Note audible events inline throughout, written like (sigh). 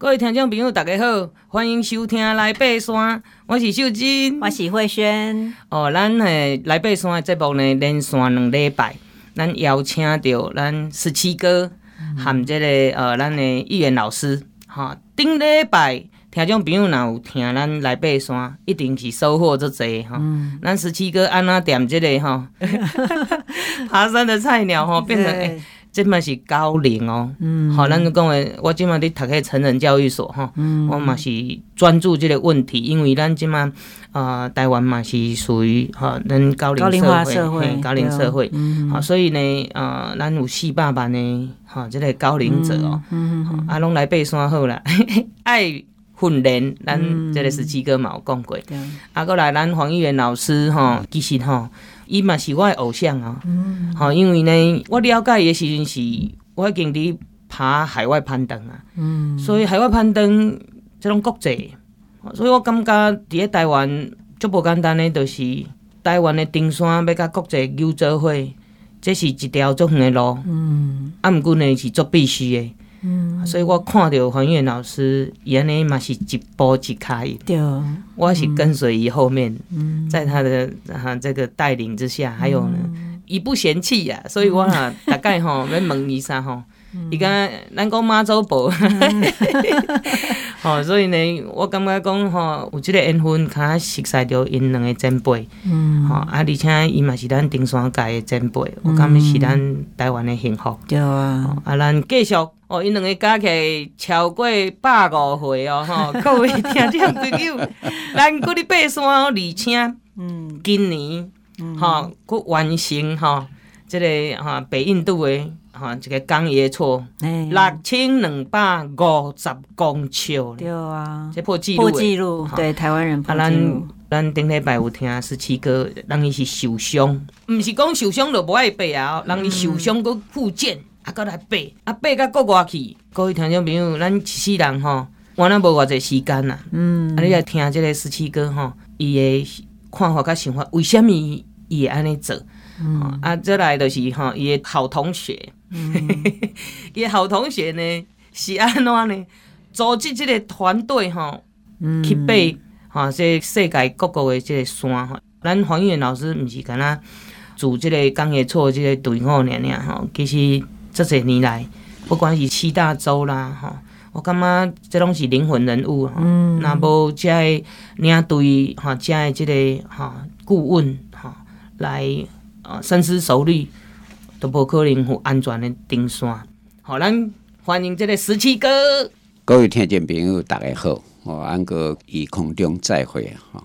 各位听众朋友，大家好，欢迎收听来爬山。我是秀真，我是慧萱。哦，咱诶来爬山的节目呢，连续两礼拜，咱邀请到咱十七哥含这个呃，咱的议员老师。哈，顶礼拜听众朋友若有听咱来爬山，一定是收获足侪哈。咱十七哥安怎点这个哈，(laughs) 爬山的菜鸟哈，变成。欸这嘛是高龄哦，嗯，好，咱就讲诶，我即嘛伫读个成人教育所吼，嗯，我嘛是专注这个问题，因为咱即嘛，啊，台湾嘛是属于哈，咱高龄社会，高龄社会，嗯，好，所以呢，呃，咱有四百万呢，哈，即个高龄者哦，嗯嗯，啊，拢来爬山好啦，(laughs) 爱训练，咱即个十七哥嘛有讲过，对，啊，过来咱黄议员老师吼，其实吼。伊嘛是我的偶像啊，好、嗯，因为呢，我了解伊的时阵是，我已经伫爬海外攀登啊，嗯、所以海外攀登即种国际，所以我感觉伫咧台湾足无简单诶，就是台湾的登山要甲国际友做伙，这是一条足远的路，嗯，啊，毋过呢是足必须的。嗯，所以我看到黄燕老师，原来嘛是一步一开，对，我是跟随伊后面，嗯，在他的哈这个带领之下，还有呢，伊不嫌弃呀，所以我啊大概吼 (laughs) 要问伊啥吼，伊讲咱讲妈祖婆，(laughs) 吼，(laughs) 所以呢，我感觉讲吼有这个缘分，较熟悉着因两个前辈，嗯，吼啊，而且伊嘛是咱登山界的前辈，我感觉是咱台湾的幸福，对啊，啊，咱继续。哦，因两个加起来超过百五岁哦，吼！(laughs) 各位听众朋友，咱搁咧爬山哦，而且，嗯，今年，吼，搁完成吼，这个哈北印度的哈这个冈爷错，六千两百五十公尺，对啊，这破纪录，破纪录，对台湾人破纪录。啊，咱咱顶礼拜有听十七哥，人伊是受伤，毋是讲受伤就无爱爬啊，人伊受伤搁复健。啊，阁来爬，啊爬到国外去。各位听众朋友，咱一世人吼，我那无偌济时间啦。嗯，啊，你来听即个十七哥吼，伊的看法甲想法，为什物伊会安尼做？嗯，啊，再来就是吼，伊的好同学，(laughs) 伊的好同学呢是安怎呢？组织这个团队吼，去爬吼，这世界各国的这个山吼。咱黄远老师毋是干那组这个冈爷错这个队伍尔尔吼，其实。这些年来，不管是七大洲啦，吼，我感觉这拢是灵魂人物，哈、嗯，那无这领队，哈，这这个哈顾问，哈，来深思熟虑，都无可能有安全的登山。好，咱欢迎这个十七哥。各位听众朋友，大家好，我安哥于空中再会，哈。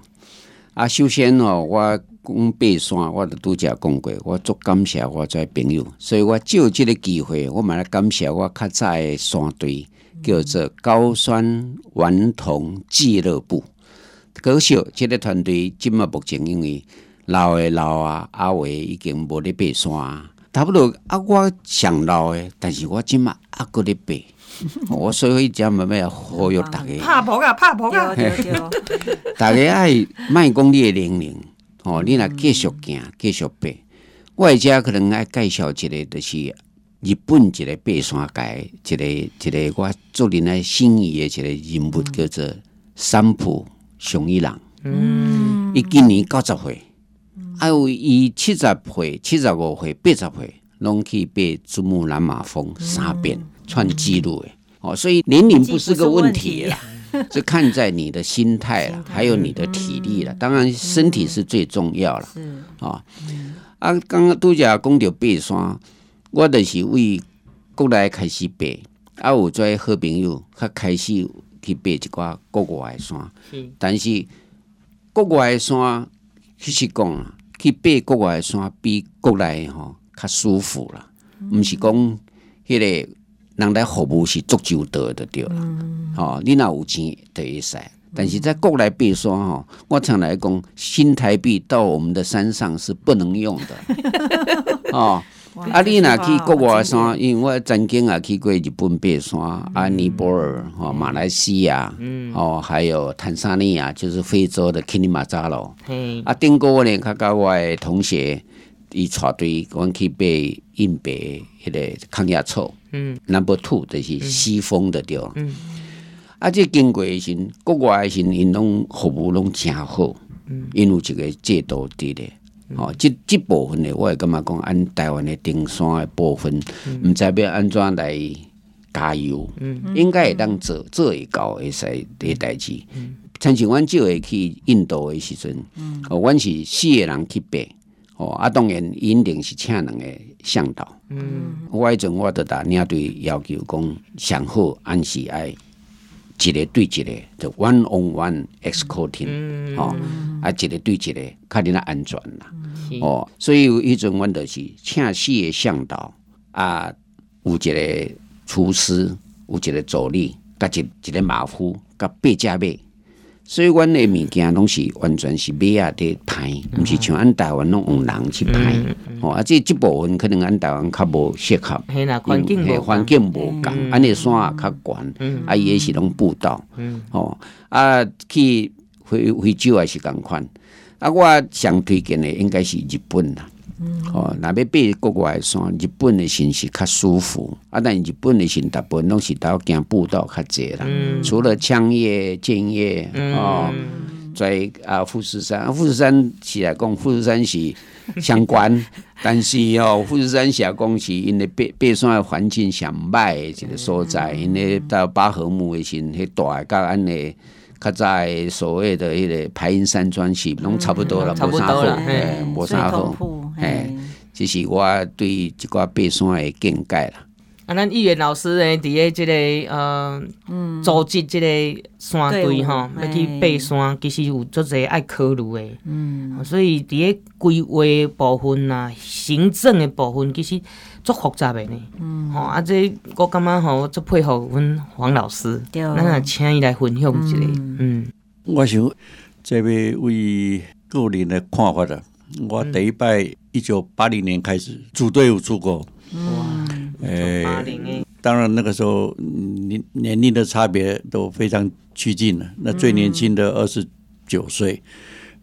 啊，首先哦，我。讲爬山，我都拄则讲过，我足感谢我这朋友，所以我借这个机会，我嘛来感谢我较早的山队，叫做高山顽童俱乐部。可惜这个团队今嘛目前因为老的老啊，阿伟已经无咧爬山，差不多啊，我上老的，但是我即嘛还搁咧爬，(laughs) 我所以讲嘛要呼吁大家，拍婆啊，拍婆啊，(laughs) 大家爱卖讲你的年龄。哦，你若继续行，继续爬。我而家可能爱介绍一个，就是日本一个爬山界，一个一个我做人爱心仪的一个人物，叫做三浦雄一郎。嗯，伊今年九十岁，还有伊七十岁、七十五岁、八十岁，拢去爬珠穆朗玛峰三遍，创纪录的。哦，所以年龄不是个问题啦。(laughs) (laughs) 这看在你的心态了，还有你的体力了。当然，身体是最重要了。啊，啊，刚刚拄则讲到爬山，我就是为国内开始爬，啊，有跩好朋友，他开始去爬一寡国外的山。但是国外的山，其实讲去爬国外的山比国内吼较舒服了，不是讲迄个。人来服务是足够多的对了，哦，你若有钱就会使，但是在国内爬山哈，我常来讲，新台币到我们的山上是不能用的，(laughs) 哦，啊，你若去国外山，因为我曾经也去过日本爬山，啊，尼泊尔、哦，马来西亚，哦，还有坦桑尼亚，就是非洲的乞尼马扎罗，啊，顶过呢，较甲我的同学。伊带队，阮去爬印北迄个康亚措，嗯，Number Two 就是西峰的对，嗯，啊，这经过的时，国外的时，因拢服务拢诚好，嗯，因有一个制度伫咧。哦，即即部分的，我会感觉讲，按台湾的登山的部分，毋知要安怎来加油，嗯，应该会当做做会到会使啲代志。亲像阮少会去印度的时阵，哦，阮是四个人去爬，哦，啊，当然一定是请两个向导，嗯，我迄阵我得打领队要求讲，上好按时爱一个对一个，就 one on one escorting，哦，啊，一个对一个，较恁安全啦。哦，所以有迄阵阮就是请四个向导啊，有一个厨师，有一个助理，甲一一个马夫，甲八只马。所以阮的物件拢是完全是马啊伫拍，毋是像按台湾拢用人去拍。哦，啊，这这部分可能按台湾较无适合，环境环境无共，安尼山也较悬，啊，伊也是拢步道。哦，啊，去非非洲也是共款。啊，我上推荐的应该是日本啦。哦，若要爬国外山，日本的山是较舒服。啊，但日本的山大部分拢是到行步道较济啦。除了枪叶、剑叶哦，在啊富士山，啊富士山起来讲，富士山是相关，(laughs) 但是哦，富士山下讲是因为爬爬山的环境上歹的一个所在，因为到八合目的时，迄大个安尼。较在所谓的迄个排云山庄是拢差不多了，无啥好，哎，无啥好，哎，这是我对即个爬山的见解啦。啊，咱议员老师呢，伫咧这个呃，组织这个山队吼，要去爬山，其实有足侪爱考虑的。嗯，所以伫咧规划部分啊，行政的部分，其实。足复杂的呢，嗯，吼，啊，这我感觉吼，足佩服阮黄老师，咱也请伊来分享一下，嗯，我想这位为个人的看法啦，我第一摆一九八零年开始组队伍出国，哇，诶，当然那个时候年年龄的差别都非常趋近了，那最年轻的二十九岁，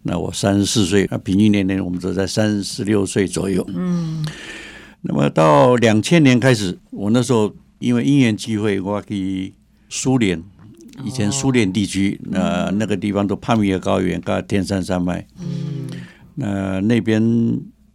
那我三十四岁，那平均年龄我们都在三十六岁左右，嗯。那么到两千年开始，我那时候因为因缘机会，我去苏联，以前苏联地区，那那个地方都帕米尔高原跟天山山脉，嗯，那那边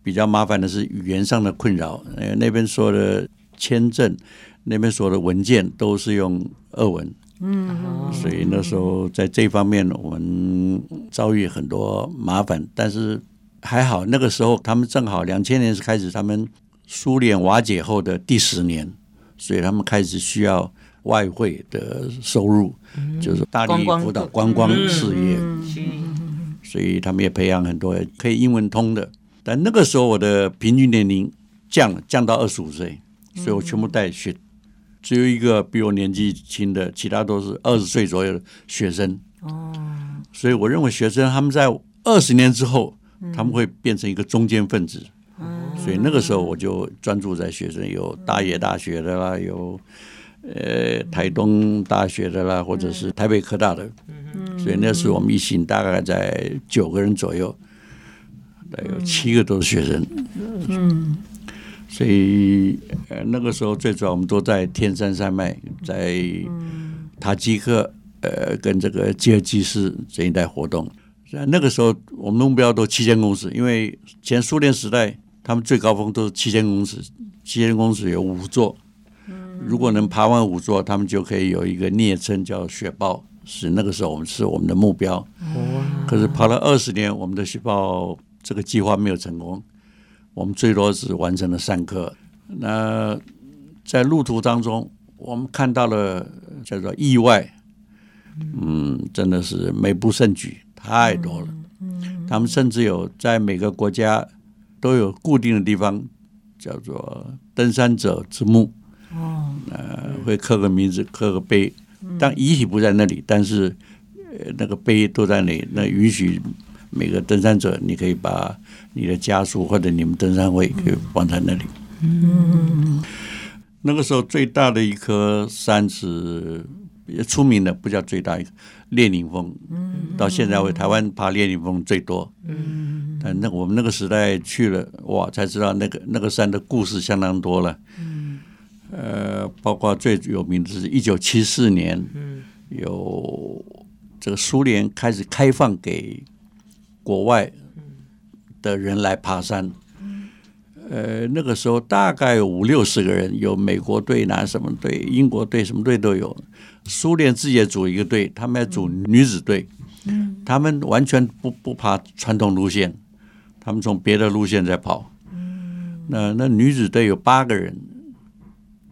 比较麻烦的是语言上的困扰，呃，那边说的签证，那边所有的文件都是用俄文，嗯，所以那时候在这方面我们遭遇很多麻烦，但是还好，那个时候他们正好两千年是开始他们。苏联瓦解后的第十年，所以他们开始需要外汇的收入，嗯、就是大力辅导观光事业，嗯嗯、所以他们也培养很多可以英文通的。但那个时候我的平均年龄降，降到二十五岁，所以我全部带学，只有一个比我年纪轻的，其他都是二十岁左右的学生。哦，所以我认为学生他们在二十年之后，他们会变成一个中坚分子。所以那个时候我就专注在学生，有大叶大学的啦，有呃台东大学的啦，或者是台北科大的。嗯所以那时我们一行大概在九个人左右，大概有七个都是学生。嗯，所以呃那个时候最主要我们都在天山山脉，在塔吉克呃跟这个吉尔吉斯这一带活动。那个时候我们目标都七千公尺，因为前苏联时代。他们最高峰都是七千公尺，七千公尺有五座。如果能爬完五座，他们就可以有一个昵称叫“雪豹”。是那个时候我们是我们的目标。可是爬了二十年，我们的雪豹这个计划没有成功。我们最多只完成了三颗。那在路途当中，我们看到了叫做意外。嗯，真的是美不胜举，太多了。他们甚至有在每个国家。都有固定的地方，叫做登山者之墓。哦，呃，会刻个名字，刻个碑，但遗体不在那里，但是那个碑都在那里。那允许每个登山者，你可以把你的家属或者你们登山会可以放在那里。嗯，那个时候最大的一颗山是比较出名的，不叫最大一个列宁峰。到现在为台湾爬列宁峰最多。嗯。但那我们那个时代去了哇，才知道那个那个山的故事相当多了。嗯，呃，包括最有名的是一九七四年，嗯，有这个苏联开始开放给国外的人来爬山。呃，那个时候大概有五六十个人，有美国队、拿什么队、英国队，什么队都有。苏联自己也组一个队，他们要组女子队，他们完全不不爬传统路线，他们从别的路线在跑。那那女子队有八个人，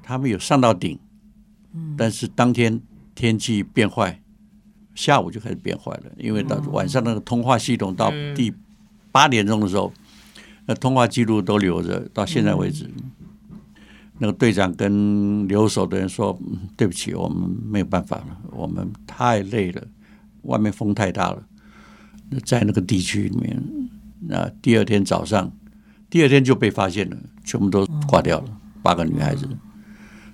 他们有上到顶，但是当天天气变坏，下午就开始变坏了，因为到晚上那个通话系统到第八点钟的时候。那通话记录都留着，到现在为止。嗯、那个队长跟留守的人说：“对不起，我们没有办法了，我们太累了，外面风太大了。在那个地区里面，那第二天早上，第二天就被发现了，全部都挂掉了，八个女孩子。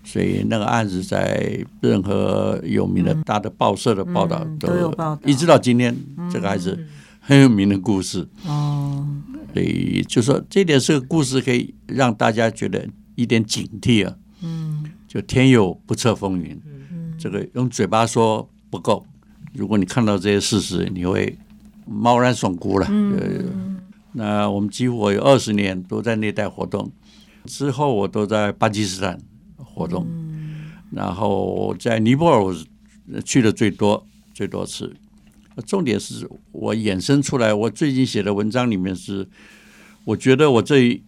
所以那个案子在任何有名的大的报社的报道都有报道，一直到今天，这个还是很有名的故事。哦。”所以就说这点是个故事，可以让大家觉得一点警惕啊。嗯，就天有不测风云，嗯，这个用嘴巴说不够。如果你看到这些事实，你会毛然悚菇了。嗯，那我们几乎有二十年都在那带活动，之后我都在巴基斯坦活动，然后在尼泊尔去的最多最多次。重点是我衍生出来，我最近写的文章里面是，我觉得我这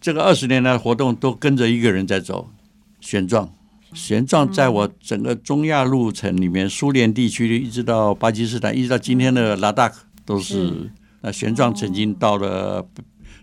这个二十年来的活动都跟着一个人在走，玄奘。玄奘在我整个中亚路程里面，苏联地区一直到巴基斯坦，一直到今天的拉达克，都是。那玄奘曾经到了，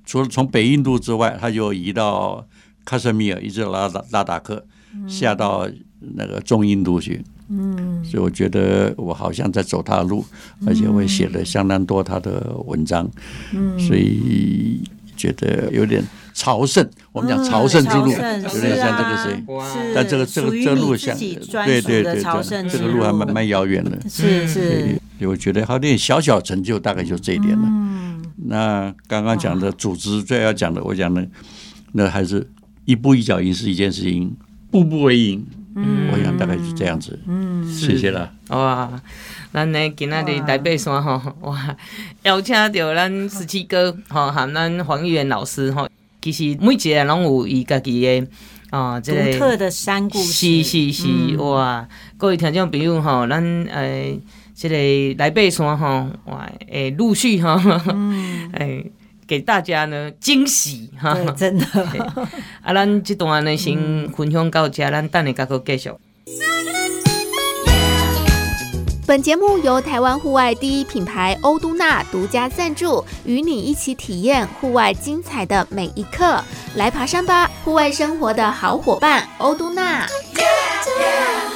除了从北印度之外，他就移到喀什米尔，一直拉达拉达克，下到那个中印度去。嗯，所以我觉得我好像在走他的路，而且我也写了相当多他的文章，嗯，所以觉得有点朝圣。我们讲朝圣之路，有点像这个谁？但这个这个这个路像，对对对对，这个路还蛮蛮遥远的。是是，所以我觉得还有点小小成就，大概就这一点了。嗯，那刚刚讲的组织最要讲的，我讲的那还是一步一脚印是一件事情，步步为营。嗯，我想大概是这样子。嗯，谢谢了。哇，咱呢今仔日台北山吼，哇，邀请到咱十七哥吼，和咱黄玉元老师吼。其实每一个人拢有伊家己的啊，这个独特的山故事。是是是，嗯、哇，各位听众朋友吼，咱呃，这个来爬山吼，哇，诶，陆续哈，诶、嗯。(laughs) 给大家呢惊喜哈，真的。(laughs) 啊，咱这段呢先分享到这，咱等下再继续。本节目由台湾户外第一品牌欧都娜独家赞助，与你一起体验户外精彩的每一刻。来爬山吧，户外生活的好伙伴，欧都娜。Yeah, yeah.